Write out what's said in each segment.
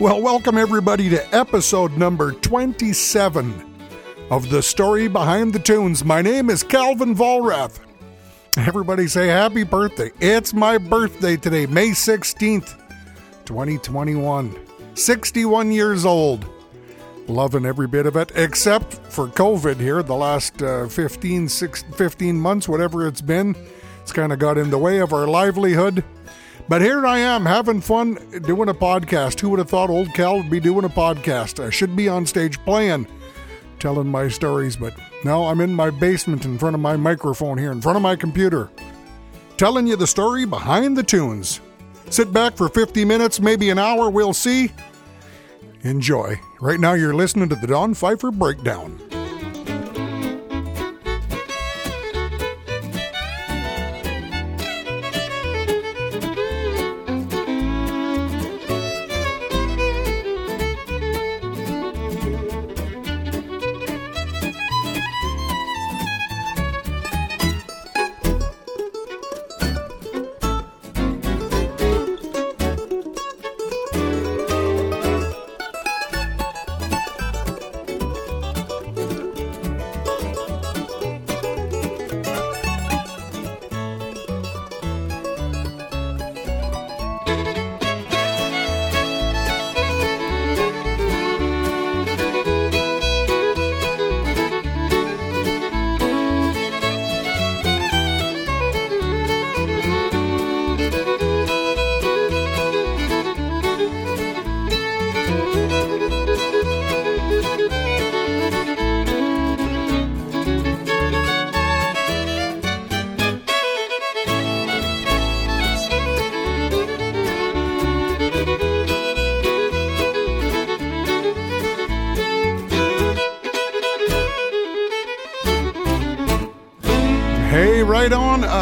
Well, welcome everybody to episode number 27 of The Story Behind the Tunes. My name is Calvin Vollrath. Everybody say happy birthday. It's my birthday today, May 16th, 2021. 61 years old. Loving every bit of it, except for COVID here, the last uh, 15, 16, 15 months, whatever it's been. It's kind of got in the way of our livelihood. But here I am having fun doing a podcast. Who would have thought old Cal would be doing a podcast? I should be on stage playing, telling my stories, but now I'm in my basement in front of my microphone here, in front of my computer, telling you the story behind the tunes. Sit back for 50 minutes, maybe an hour, we'll see. Enjoy. Right now, you're listening to the Don Pfeiffer Breakdown.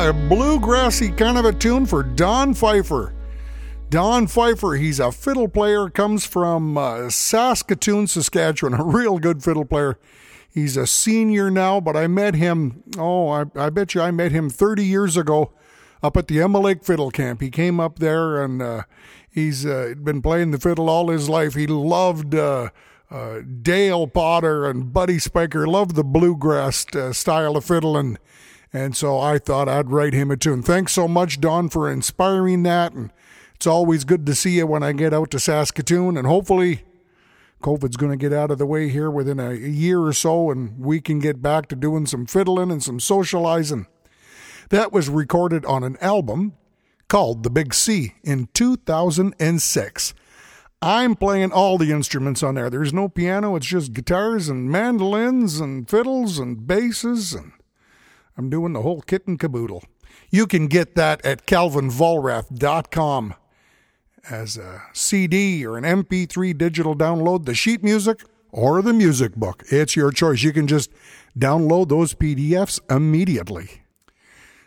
A bluegrassy kind of a tune for Don Pfeiffer. Don Pfeiffer, he's a fiddle player, comes from uh, Saskatoon, Saskatchewan, a real good fiddle player. He's a senior now, but I met him, oh, I, I bet you I met him 30 years ago up at the Emma Lake Fiddle Camp. He came up there and uh, he's uh, been playing the fiddle all his life. He loved uh, uh, Dale Potter and Buddy Spicher, loved the bluegrass uh, style of fiddle, and and so I thought I'd write him a tune. Thanks so much, Don, for inspiring that. And it's always good to see you when I get out to Saskatoon. And hopefully, COVID's going to get out of the way here within a year or so, and we can get back to doing some fiddling and some socializing. That was recorded on an album called The Big C in 2006. I'm playing all the instruments on there. There's no piano, it's just guitars and mandolins and fiddles and basses and I'm doing the whole kit and caboodle. You can get that at calvinvollrath.com as a CD or an MP3 digital download, the sheet music or the music book. It's your choice. You can just download those PDFs immediately.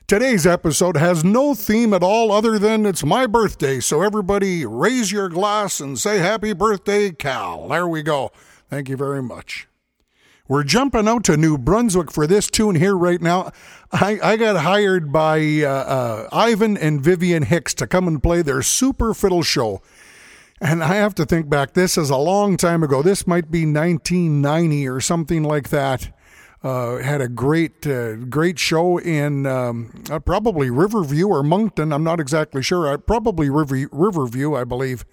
Today's episode has no theme at all other than it's my birthday, so everybody raise your glass and say happy birthday, Cal. There we go. Thank you very much. We're jumping out to New Brunswick for this tune here right now. I, I got hired by uh, uh, Ivan and Vivian Hicks to come and play their Super Fiddle Show. And I have to think back, this is a long time ago. This might be 1990 or something like that. Uh, had a great, uh, great show in um, uh, probably Riverview or Moncton. I'm not exactly sure. Uh, probably River, Riverview, I believe.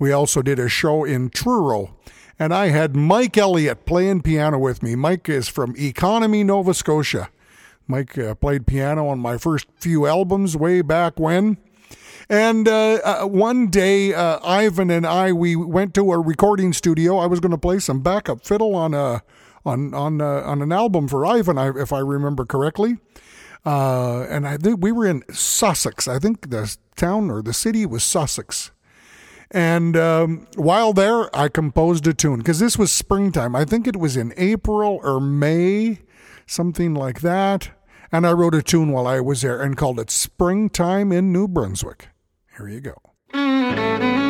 We also did a show in Truro and I had Mike Elliott playing piano with me. Mike is from Economy, Nova Scotia. Mike uh, played piano on my first few albums way back when. And uh, uh, one day, uh, Ivan and I we went to a recording studio. I was going to play some backup fiddle on a on on uh, on an album for Ivan, if I remember correctly. Uh, and I think we were in Sussex. I think the town or the city was Sussex. And um, while there, I composed a tune because this was springtime. I think it was in April or May, something like that. And I wrote a tune while I was there and called it Springtime in New Brunswick. Here you go.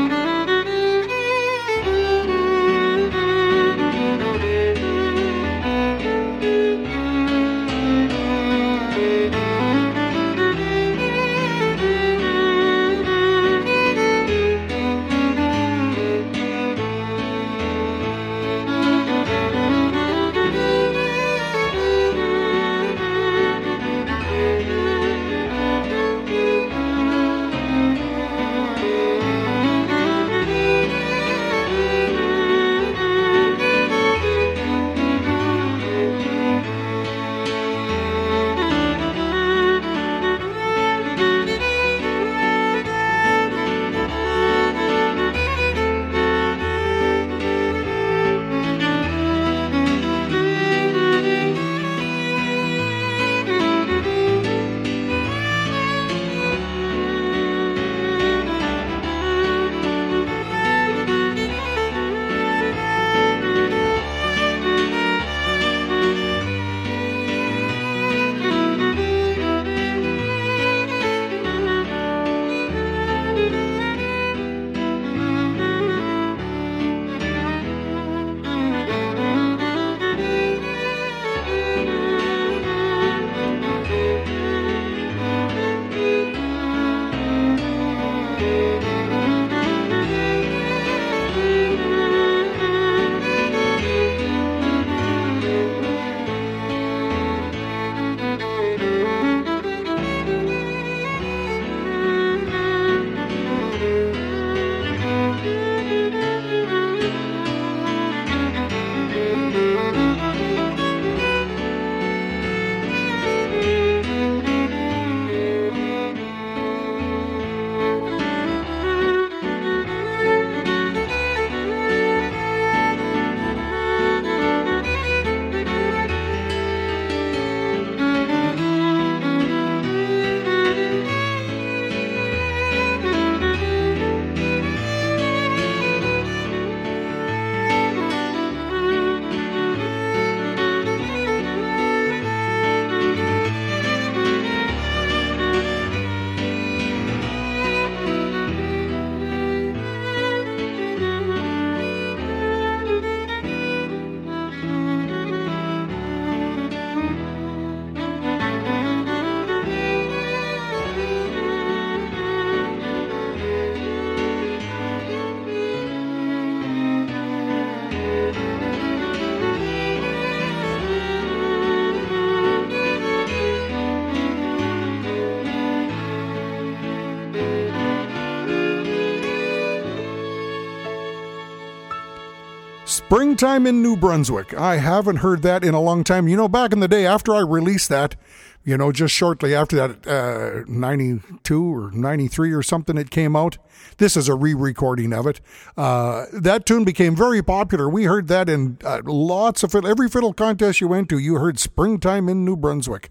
Springtime in New Brunswick. I haven't heard that in a long time. You know, back in the day, after I released that, you know, just shortly after that, uh, 92 or 93 or something, it came out. This is a re recording of it. Uh, that tune became very popular. We heard that in uh, lots of every fiddle contest you went to, you heard Springtime in New Brunswick.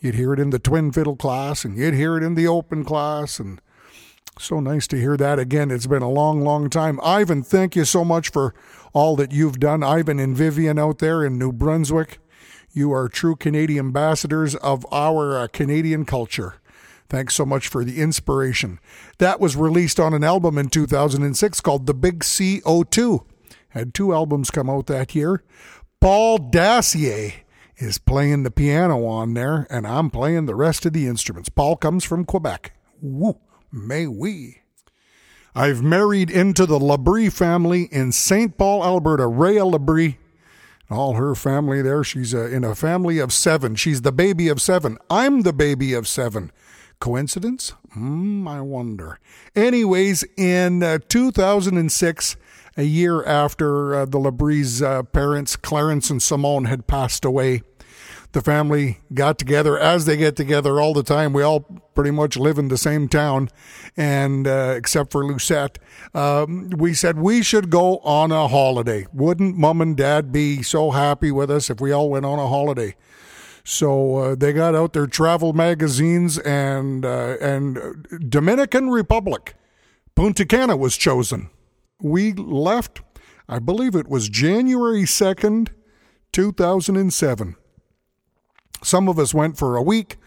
You'd hear it in the twin fiddle class, and you'd hear it in the open class, and so nice to hear that again. It's been a long, long time. Ivan, thank you so much for all that you've done. Ivan and Vivian out there in New Brunswick. You are true Canadian ambassadors of our uh, Canadian culture. Thanks so much for the inspiration. That was released on an album in 2006 called The Big CO2. Had two albums come out that year. Paul Dacier is playing the piano on there, and I'm playing the rest of the instruments. Paul comes from Quebec. Woo, may we. I've married into the Labrie family in St. Paul, Alberta. Rhea Labrie all her family there. She's uh, in a family of seven. She's the baby of seven. I'm the baby of seven. Coincidence? Hmm, I wonder. Anyways, in uh, 2006, a year after uh, the Labries uh, parents, Clarence and Simone, had passed away, the family got together as they get together all the time. We all pretty much live in the same town, and uh, except for Lucette, um, we said we should go on a holiday. Wouldn't mom and dad be so happy with us if we all went on a holiday? So uh, they got out their travel magazines, and uh, and Dominican Republic, Punta Cana was chosen. We left, I believe it was January second, two thousand and seven. Some of us went for a week,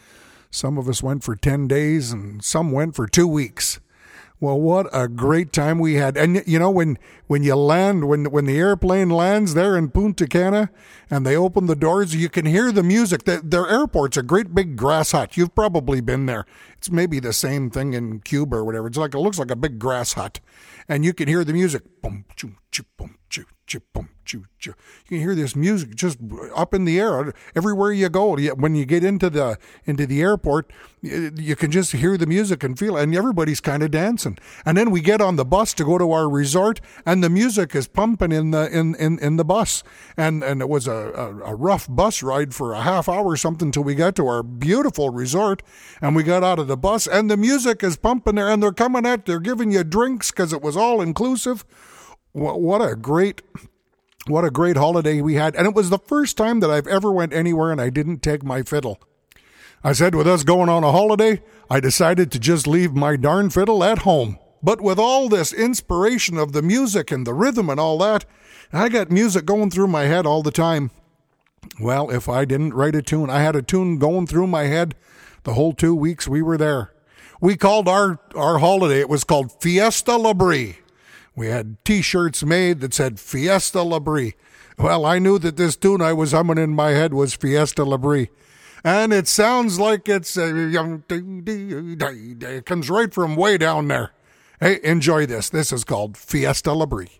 some of us went for 10 days, and some went for two weeks. Well, what a great time we had. And you know, when, when you land, when, when the airplane lands there in Punta Cana and they open the doors, you can hear the music. The, their airport's a great big grass hut. You've probably been there. It's maybe the same thing in Cuba or whatever. It's like, it looks like a big grass hut. And you can hear the music. Boom, choo, choo, boom, choo, You can hear this music just up in the air everywhere you go. When you get into the into the airport, you can just hear the music and feel, it, and everybody's kind of dancing. And then we get on the bus to go to our resort, and the music is pumping in the in in, in the bus. And and it was a, a, a rough bus ride for a half hour or something till we got to our beautiful resort, and we got out of the bus, and the music is pumping there, and they're coming at, they're giving you drinks because it was all inclusive. What a great what a great holiday we had. And it was the first time that I've ever went anywhere and I didn't take my fiddle. I said, with us going on a holiday, I decided to just leave my darn fiddle at home. But with all this inspiration of the music and the rhythm and all that, I got music going through my head all the time. Well, if I didn't write a tune, I had a tune going through my head the whole two weeks we were there. We called our, our holiday, it was called Fiesta Labrie. We had T-shirts made that said Fiesta Labrie. Well, I knew that this tune I was humming in my head was Fiesta Labrie. And it sounds like it's uh, it comes right from way down there. Hey, enjoy this. This is called Fiesta Labrie.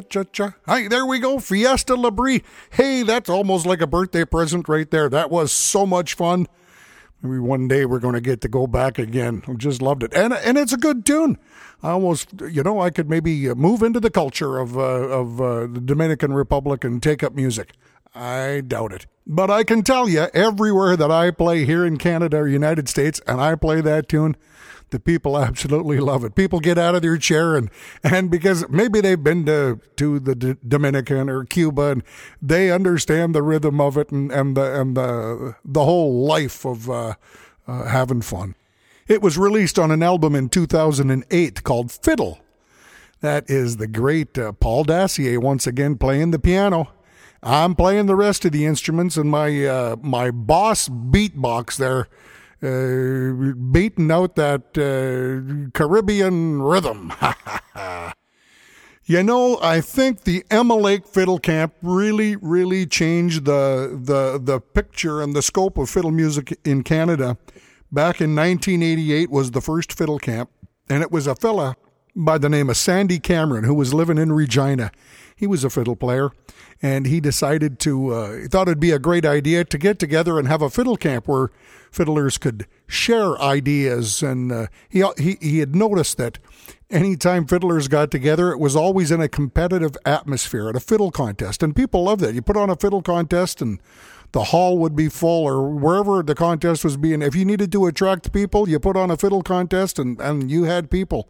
Cha cha. Hi, there we go. Fiesta Labrie. Hey, that's almost like a birthday present right there. That was so much fun. Maybe one day we're going to get to go back again. I just loved it, and and it's a good tune. I almost, you know, I could maybe move into the culture of uh, of uh, the Dominican Republic and take up music. I doubt it. But I can tell you, everywhere that I play here in Canada or United States, and I play that tune, the people absolutely love it. People get out of their chair and, and because maybe they've been to, to the D- Dominican or Cuba and they understand the rhythm of it and, and the, and the, the whole life of, uh, uh, having fun. It was released on an album in 2008 called Fiddle. That is the great uh, Paul Dacier once again playing the piano. I'm playing the rest of the instruments, and my uh, my boss beatbox there, uh, beating out that uh, Caribbean rhythm. you know, I think the Emma Lake Fiddle Camp really, really changed the the the picture and the scope of fiddle music in Canada. Back in 1988 was the first fiddle camp, and it was a fella by the name of Sandy Cameron who was living in Regina. He was a fiddle player, and he decided to, uh, he thought it'd be a great idea to get together and have a fiddle camp where fiddlers could share ideas. And uh, he, he, he had noticed that anytime fiddlers got together, it was always in a competitive atmosphere at a fiddle contest. And people love that. You put on a fiddle contest and the hall would be full or wherever the contest was being. If you needed to attract people, you put on a fiddle contest and, and you had people.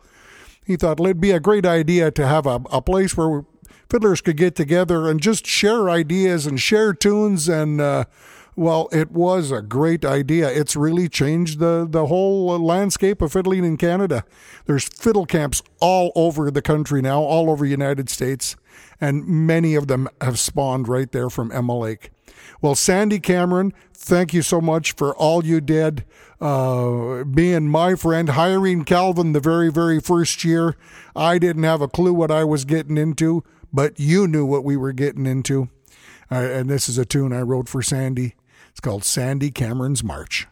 He thought it'd be a great idea to have a, a place where fiddlers could get together and just share ideas and share tunes and uh, well, it was a great idea. It's really changed the, the whole landscape of fiddling in Canada. There's fiddle camps all over the country now, all over the United States, and many of them have spawned right there from Emma Lake. Well, Sandy Cameron, thank you so much for all you did, uh, being my friend, hiring Calvin the very, very first year. I didn't have a clue what I was getting into but you knew what we were getting into. Uh, and this is a tune I wrote for Sandy. It's called Sandy Cameron's March.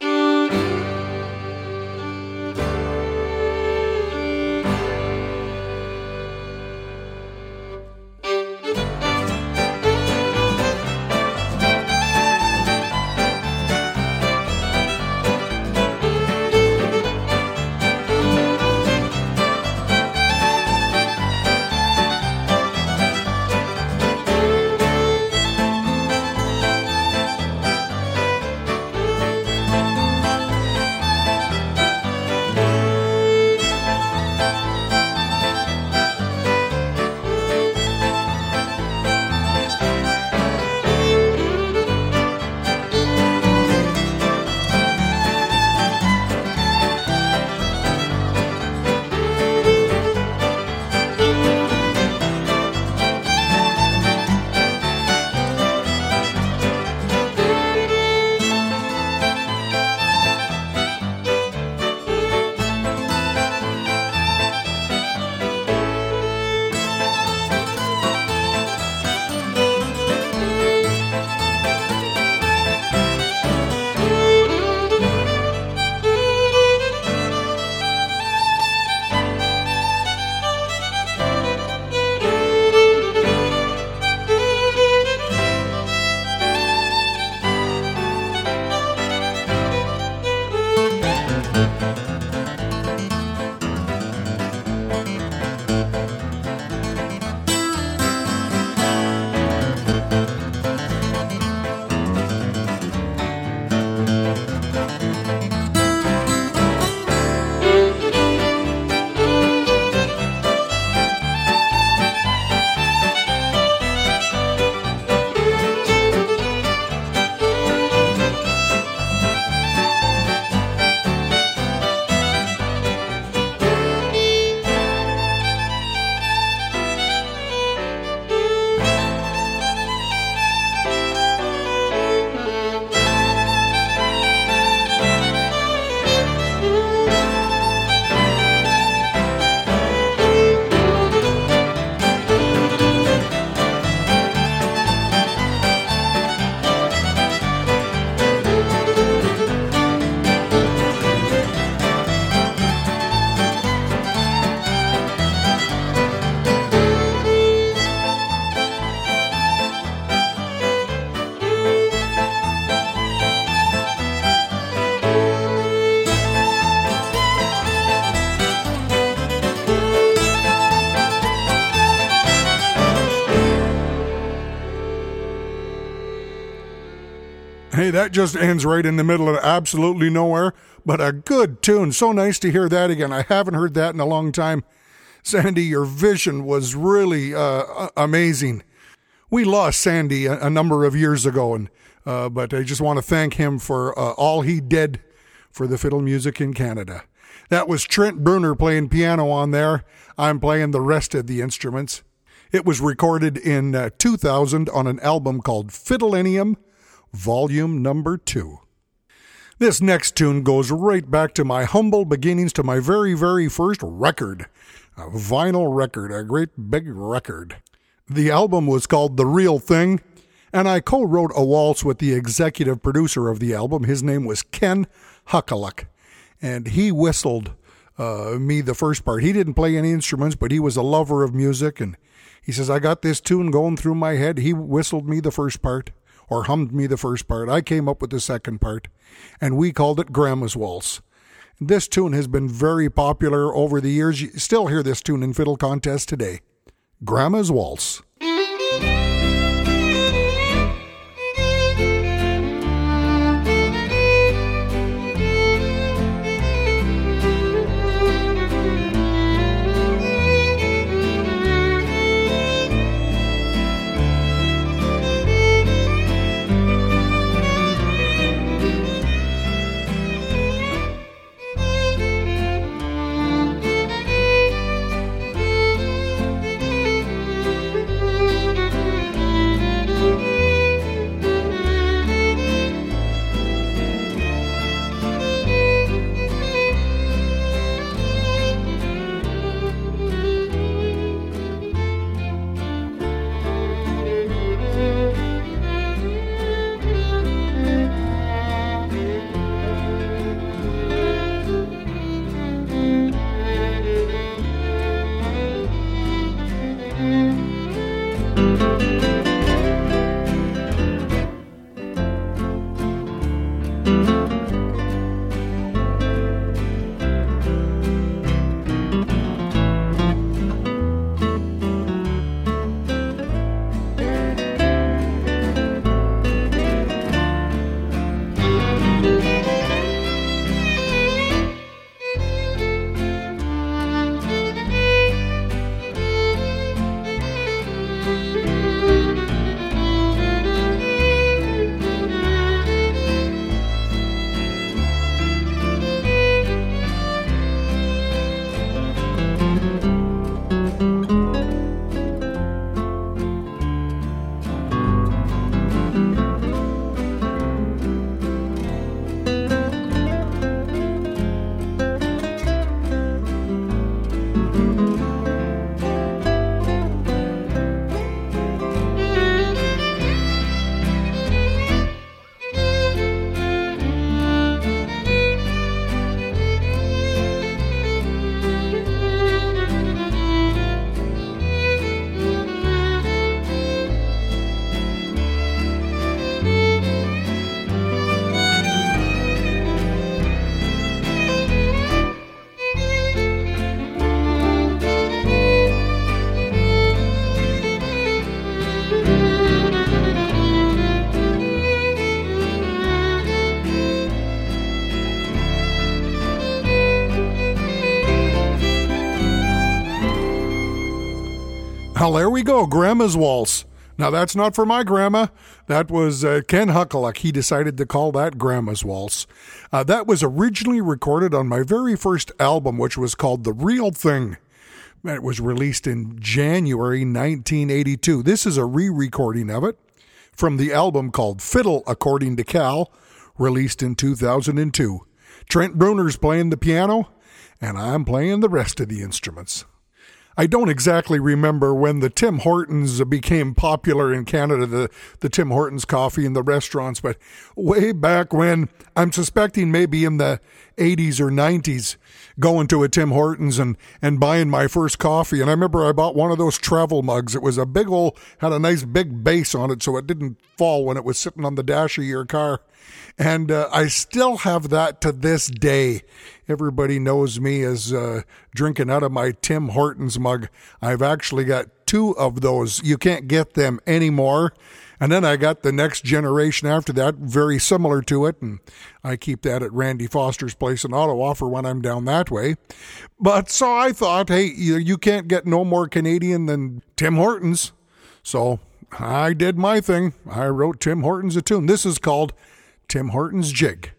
That just ends right in the middle of absolutely nowhere, but a good tune. So nice to hear that again. I haven't heard that in a long time. Sandy, your vision was really uh, amazing. We lost Sandy a, a, number of years ago, and uh, but I just want to thank him for uh, all he did for the fiddle music in Canada. That was Trent Bruner playing piano on there. I'm playing the rest of the instruments. It was recorded in uh, 2000 on an album called Fiddlenium, Volume Number 2. This next tune goes right back to my humble beginnings to my very, very first record. A vinyl record, a great big record. The album was called The Real Thing, and I co wrote a waltz with the executive producer of the album. His name was Ken Huckaluck, and he whistled uh, me the first part. He didn't play any instruments, but he was a lover of music, and he says, I got this tune going through my head. He whistled me the first part, or hummed me the first part. I came up with the second part, and we called it Grandma's Waltz. This tune has been very popular over the years. You still hear this tune in fiddle contests today. Grandma's Waltz. Well, there we go. Grandma's Waltz. Now, that's not for my grandma. That was uh, Ken Huckaluck. He decided to call that Grandma's Waltz. Uh, that was originally recorded on my very first album, which was called The Real Thing. It was released in January 1982. This is a re recording of it from the album called Fiddle According to Cal, released in 2002. Trent Bruner's playing the piano, and I'm playing the rest of the instruments. I don't exactly remember when the Tim Hortons became popular in Canada, the, the Tim Hortons coffee in the restaurants, but way back when, I'm suspecting maybe in the 80s or 90s, going to a Tim Hortons and, and buying my first coffee. And I remember I bought one of those travel mugs. It was a big old, had a nice big base on it so it didn't fall when it was sitting on the dash of your car. And uh, I still have that to this day. Everybody knows me as uh, drinking out of my Tim Hortons mug. I've actually got two of those. You can't get them anymore. And then I got the next generation after that, very similar to it, and I keep that at Randy Foster's place in Ottawa for when I'm down that way. But so I thought, hey, you, you can't get no more Canadian than Tim Hortons. So I did my thing. I wrote Tim Hortons a tune. This is called Tim Hortons Jig.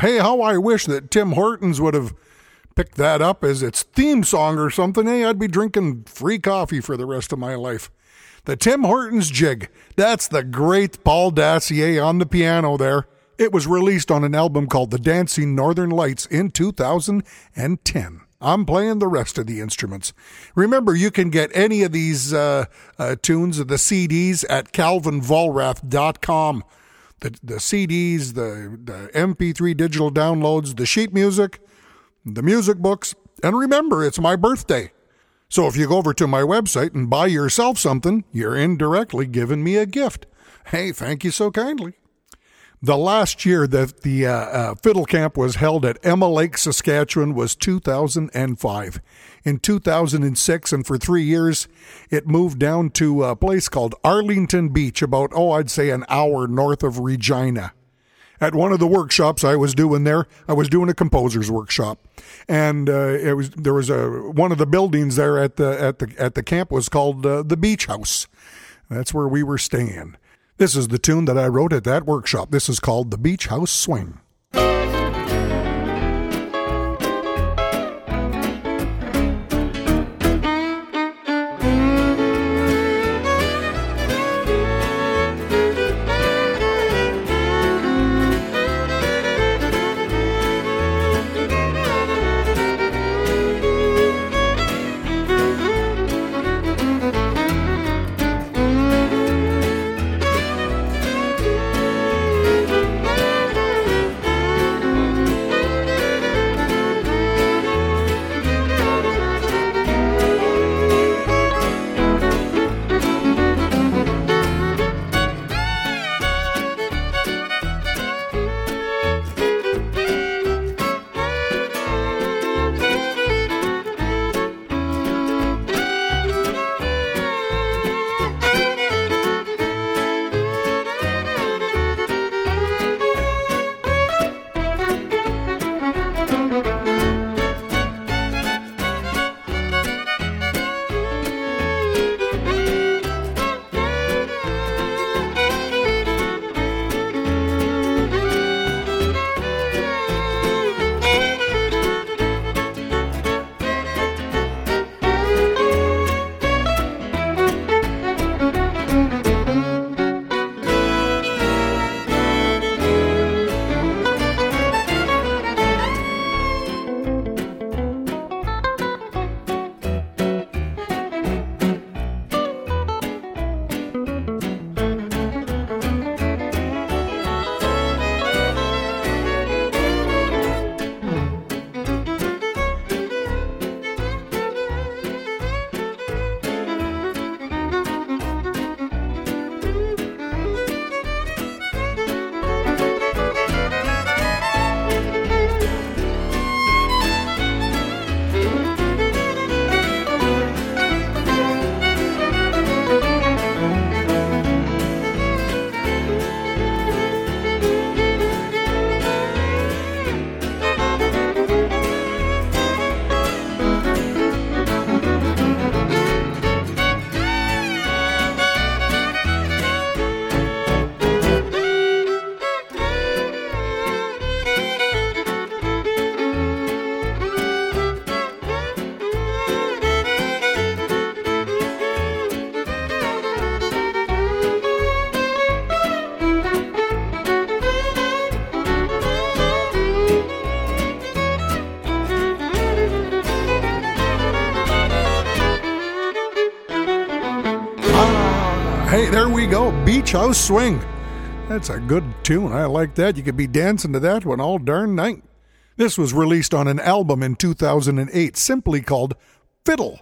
Hey, how I wish that Tim Hortons would have picked that up as its theme song or something. Hey, I'd be drinking free coffee for the rest of my life. The Tim Hortons Jig. That's the great Paul Dacier on the piano there. It was released on an album called The Dancing Northern Lights in 2010. I'm playing the rest of the instruments. Remember, you can get any of these uh, uh, tunes, the CDs, at calvinvollrath.com the, the CDs, the, the MP3 digital downloads, the sheet music, the music books. And remember, it's my birthday. So if you go over to my website and buy yourself something, you're indirectly giving me a gift. Hey, thank you so kindly. The last year that the uh, uh, fiddle camp was held at Emma Lake, Saskatchewan was 2005. In 2006, and for three years, it moved down to a place called Arlington Beach, about, oh, I'd say an hour north of Regina. At one of the workshops I was doing there, I was doing a composer's workshop, and uh, it was there was a one of the buildings there at the at the at the camp was called uh, the Beach House. That's where we were staying. This is the tune that I wrote at that workshop. This is called The Beach House Swing. House Swing. That's a good tune. I like that. You could be dancing to that one all darn night. This was released on an album in 2008, simply called Fiddle.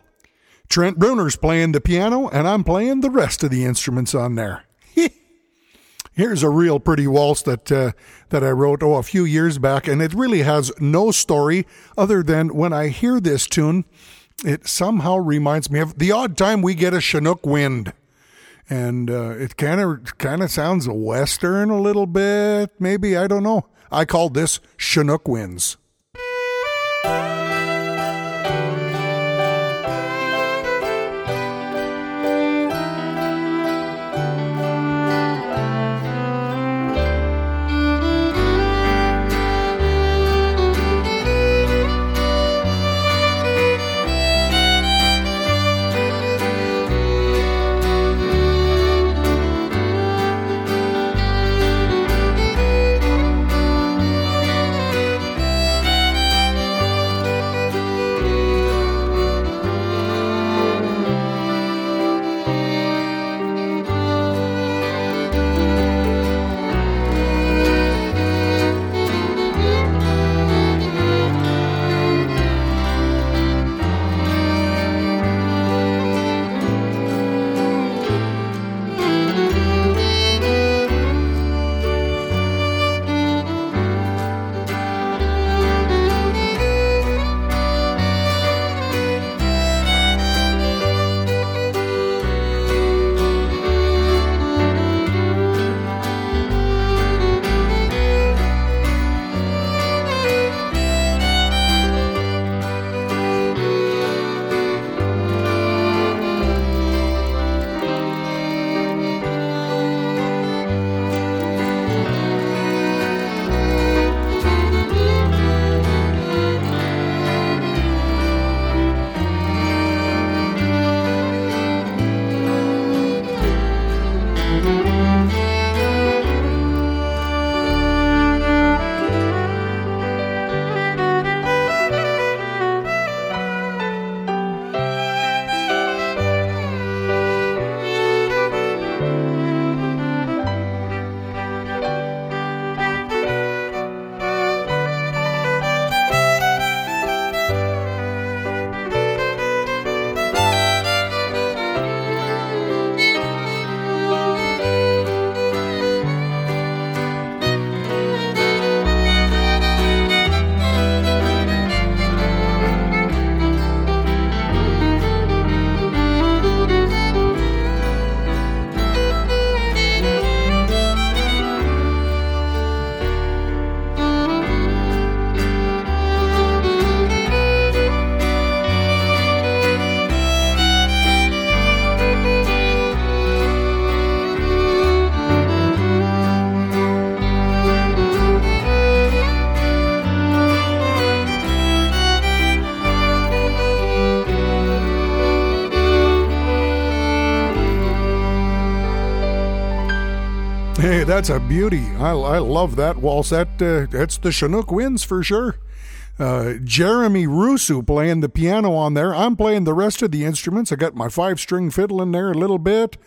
Trent Bruner's playing the piano, and I'm playing the rest of the instruments on there. Here's a real pretty waltz that uh, that I wrote oh a few years back, and it really has no story other than when I hear this tune, it somehow reminds me of the odd time we get a Chinook wind and uh, it kind of kind of sounds western a little bit. Maybe I don't know. I call this Chinook winds. That's a beauty. I, I love that waltz. That uh, that's the Chinook winds for sure. Uh, Jeremy Rusu playing the piano on there. I'm playing the rest of the instruments. I got my five string fiddle in there a little bit.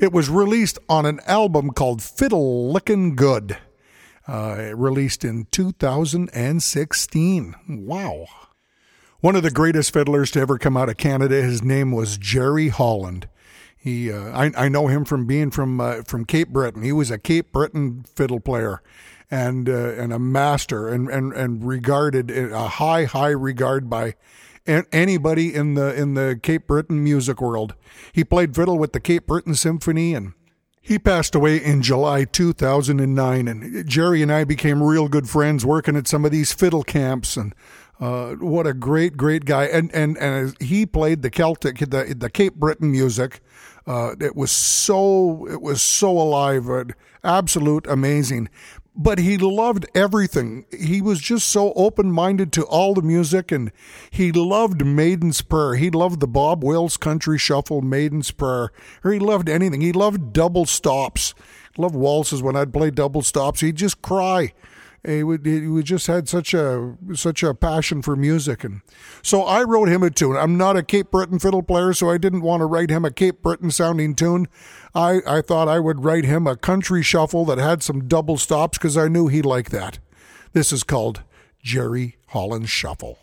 It was released on an album called Fiddle Lickin' Good, uh, released in 2016. Wow. One of the greatest fiddlers to ever come out of Canada, his name was Jerry Holland. He, uh, I, I know him from being from uh, from Cape Breton. He was a Cape Breton fiddle player, and uh, and a master, and and and regarded a high high regard by anybody in the in the Cape Breton music world. He played fiddle with the Cape Breton Symphony, and he passed away in July 2009. And Jerry and I became real good friends, working at some of these fiddle camps and. Uh, what a great, great guy! And and and he played the Celtic, the the Cape Breton music, uh, it was so it was so alive, absolute amazing. But he loved everything. He was just so open minded to all the music, and he loved Maiden's Prayer. He loved the Bob Wills Country Shuffle, Maiden's Prayer. Or he loved anything. He loved double stops. Loved waltzes when I'd play double stops. He'd just cry he, would, he just had such a such a passion for music, and so I wrote him a tune. I'm not a Cape Breton fiddle player, so I didn't want to write him a Cape Breton sounding tune. I I thought I would write him a country shuffle that had some double stops because I knew he liked that. This is called Jerry Holland Shuffle.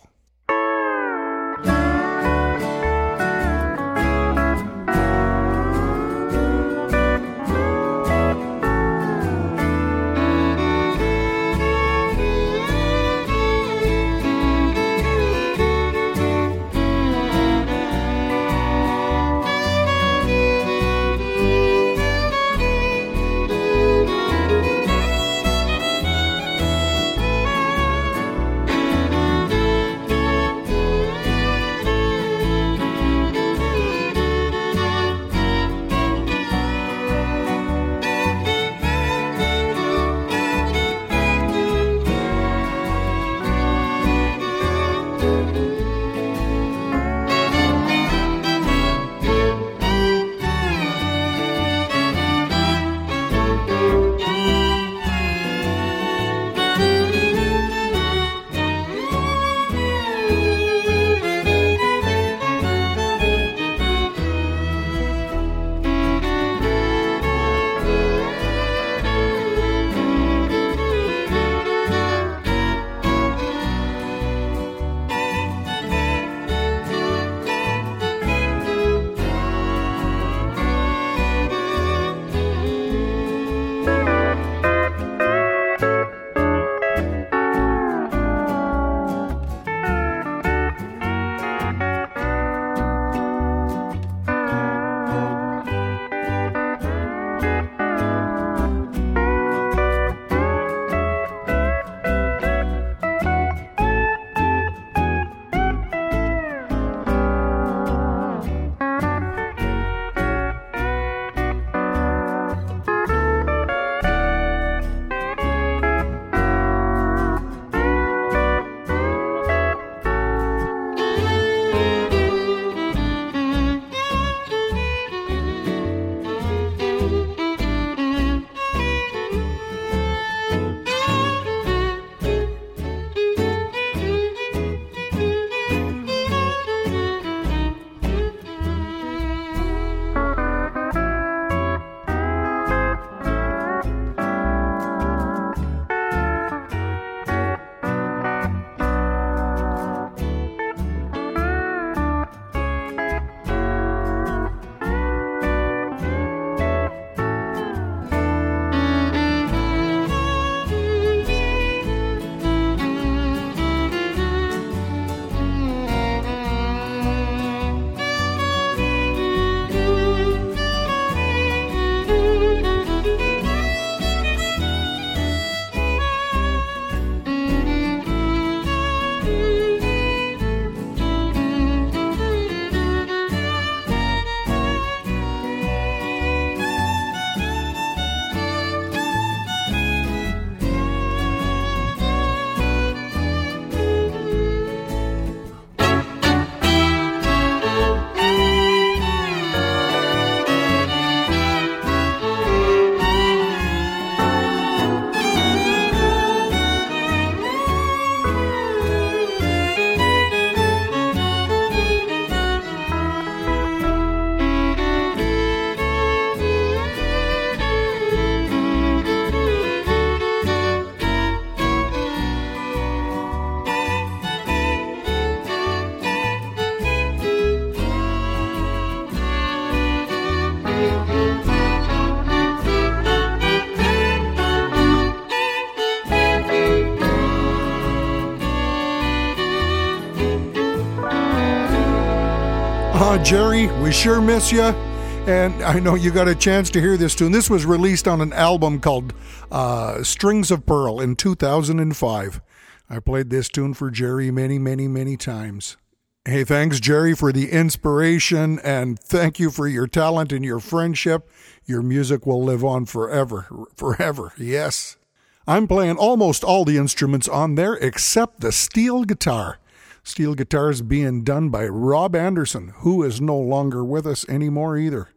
Jerry, we sure miss you. And I know you got a chance to hear this tune. This was released on an album called uh, Strings of Pearl in 2005. I played this tune for Jerry many, many, many times. Hey, thanks, Jerry, for the inspiration, and thank you for your talent and your friendship. Your music will live on forever, forever, yes. I'm playing almost all the instruments on there except the steel guitar. Steel guitars being done by Rob Anderson, who is no longer with us anymore either.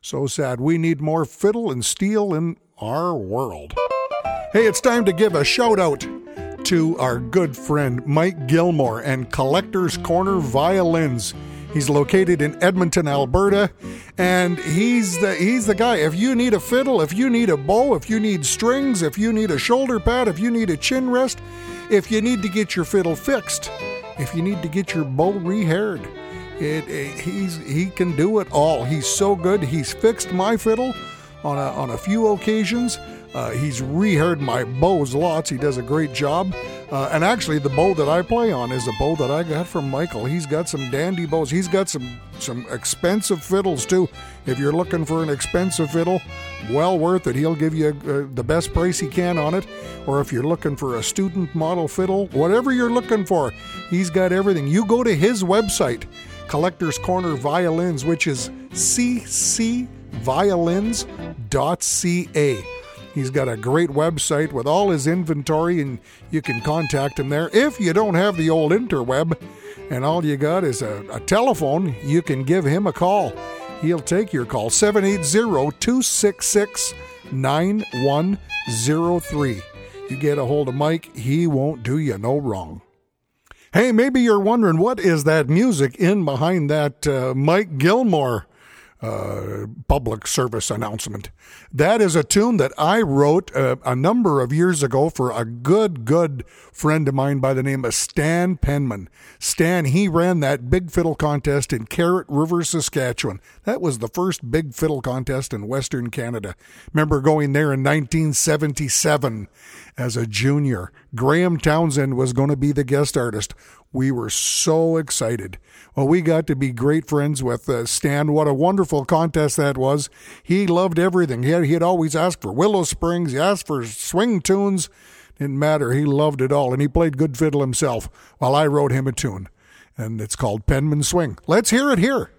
So sad. We need more fiddle and steel in our world. Hey, it's time to give a shout out to our good friend Mike Gilmore and Collector's Corner Violins. He's located in Edmonton, Alberta, and he's the he's the guy. If you need a fiddle, if you need a bow, if you need strings, if you need a shoulder pad, if you need a chin rest, if you need to get your fiddle fixed, if you need to get your bow rehaired, it, it, he's he can do it all. He's so good. He's fixed my fiddle on a, on a few occasions. Uh, he's rehaired my bows lots. He does a great job. Uh, and actually, the bow that I play on is a bow that I got from Michael. He's got some dandy bows. He's got some some expensive fiddles too. If you're looking for an expensive fiddle, well worth it. He'll give you uh, the best price he can on it. Or if you're looking for a student model fiddle, whatever you're looking for, he's got everything. You go to his website, Collector's Corner Violins, which is ccviolins.ca. He's got a great website with all his inventory, and you can contact him there. If you don't have the old interweb and all you got is a, a telephone, you can give him a call. He'll take your call 780 266 9103. You get a hold of Mike, he won't do you no wrong. Hey, maybe you're wondering what is that music in behind that uh, Mike Gilmore uh, public service announcement. That is a tune that I wrote uh, a number of years ago for a good, good friend of mine by the name of Stan Penman. Stan, he ran that big fiddle contest in Carrot River, Saskatchewan. That was the first big fiddle contest in Western Canada. Remember going there in 1977 as a junior. Graham Townsend was going to be the guest artist. We were so excited. Well, we got to be great friends with uh, Stan. What a wonderful contest that was. He loved everything. He had, he'd always asked for Willow Springs, he asked for swing tunes. Didn't matter. He loved it all. And he played good fiddle himself while I wrote him a tune. And it's called Penman Swing. Let's hear it here.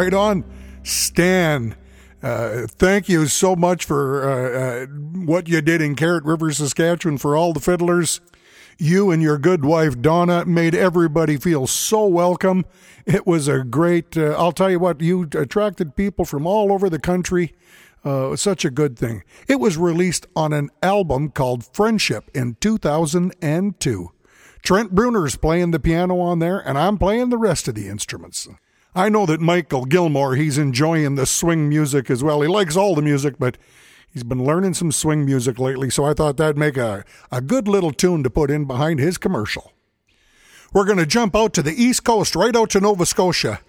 Right on. Stan, uh, thank you so much for uh, uh, what you did in Carrot River, Saskatchewan, for all the fiddlers. You and your good wife, Donna, made everybody feel so welcome. It was a great, uh, I'll tell you what, you attracted people from all over the country. Uh, such a good thing. It was released on an album called Friendship in 2002. Trent Bruner's playing the piano on there, and I'm playing the rest of the instruments. I know that Michael Gilmore, he's enjoying the swing music as well. He likes all the music, but He's been learning some swing music lately, so I thought that'd make a, a good little tune to put in behind his commercial. We're going to jump out to the East Coast, right out to Nova Scotia.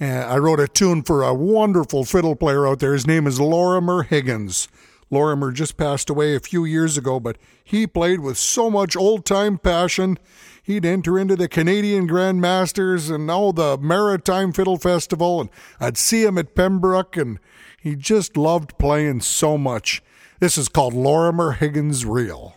Uh, I wrote a tune for a wonderful fiddle player out there. His name is Lorimer Higgins. Lorimer just passed away a few years ago, but he played with so much old time passion. He'd enter into the Canadian Grand Masters and all the Maritime Fiddle Festival, and I'd see him at Pembroke, and he just loved playing so much. This is called Lorimer Higgins Reel.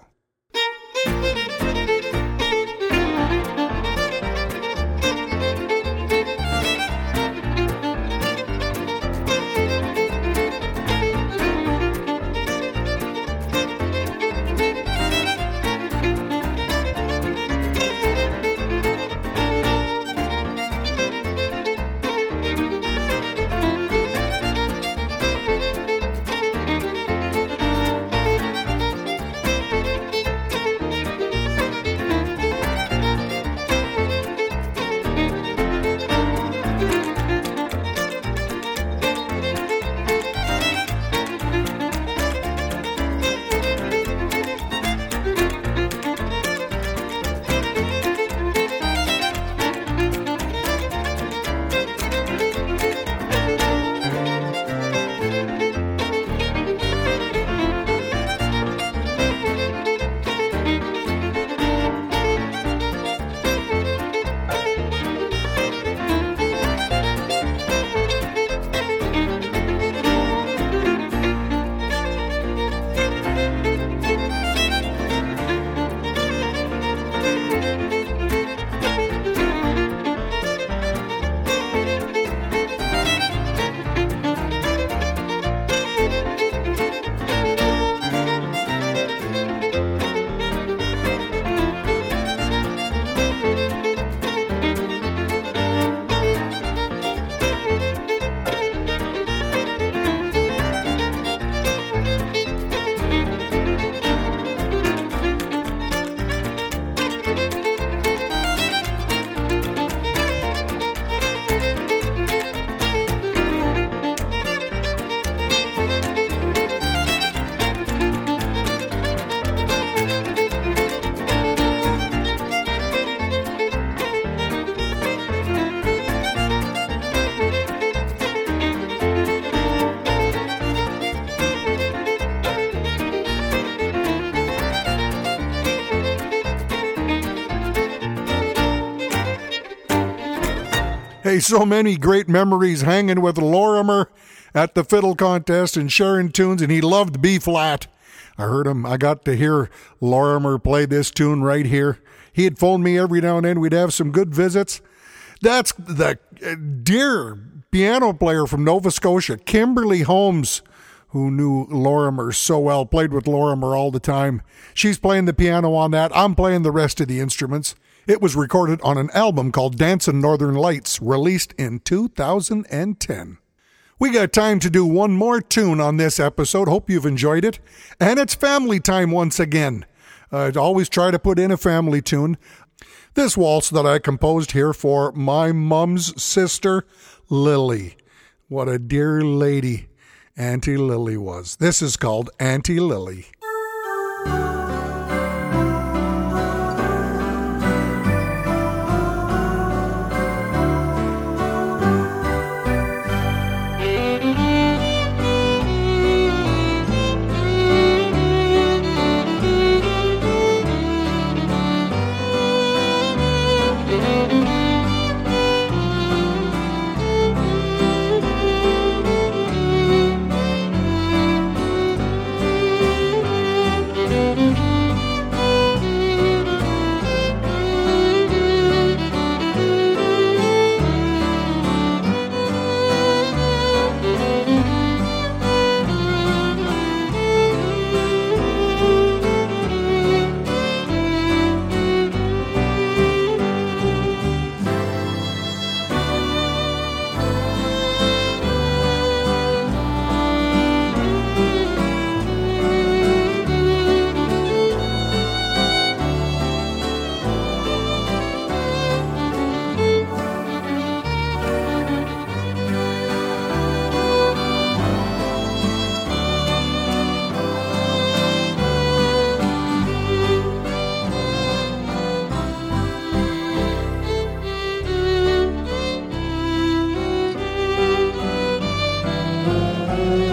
Hey, so many great memories hanging with Lorimer at the fiddle contest and sharing tunes, and he loved B flat. I heard him. I got to hear Lorimer play this tune right here. He'd phone me every now and then. We'd have some good visits. That's the uh, dear piano player from Nova Scotia, Kimberly Holmes, who knew Lorimer so well, played with Lorimer all the time. She's playing the piano on that. I'm playing the rest of the instruments. It was recorded on an album called Dancing Northern Lights, released in 2010. We got time to do one more tune on this episode. Hope you've enjoyed it. And it's family time once again. I always try to put in a family tune. This waltz that I composed here for my mum's sister, Lily. What a dear lady Auntie Lily was. This is called Auntie Lily. Música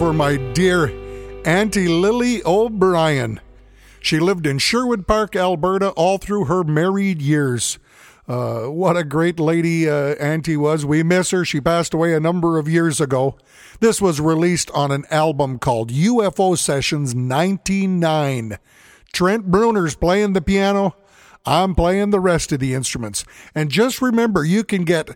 for my dear Auntie Lily O'Brien. She lived in Sherwood Park, Alberta, all through her married years. Uh, what a great lady uh, Auntie was. We miss her. She passed away a number of years ago. This was released on an album called UFO Sessions 99. Trent Bruner's playing the piano. I'm playing the rest of the instruments. And just remember, you can get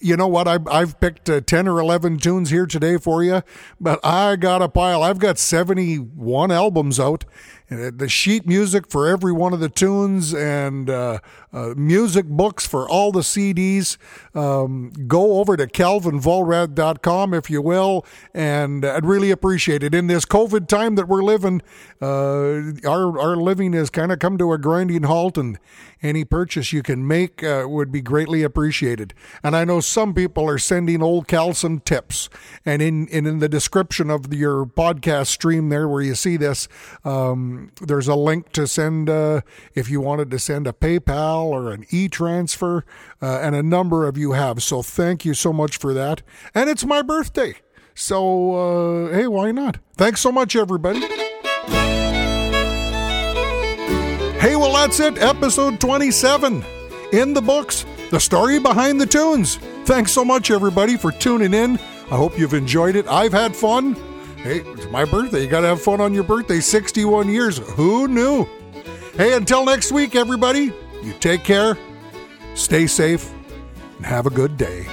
you know what? I, I've picked uh, 10 or 11 tunes here today for you, but I got a pile. I've got 71 albums out. Uh, the sheet music for every one of the tunes and uh, uh, music books for all the CDs. Um, go over to calvinvollrath.com if you will, and I'd really appreciate it. In this COVID time that we're living, uh, our, our living has kind of come to a grinding halt, and any purchase you can make uh, would be greatly appreciated. And I know some people are sending old Calson tips, and in, and in the description of your podcast stream there where you see this, there's a link to send uh, if you wanted to send a PayPal or an e transfer, uh, and a number of you have. So thank you so much for that. And it's my birthday. So, uh, hey, why not? Thanks so much, everybody. Hey, well, that's it. Episode 27 in the books. The story behind the tunes. Thanks so much, everybody, for tuning in. I hope you've enjoyed it. I've had fun. Hey, it's my birthday. You got to have fun on your birthday. 61 years. Who knew? Hey, until next week, everybody, you take care, stay safe, and have a good day.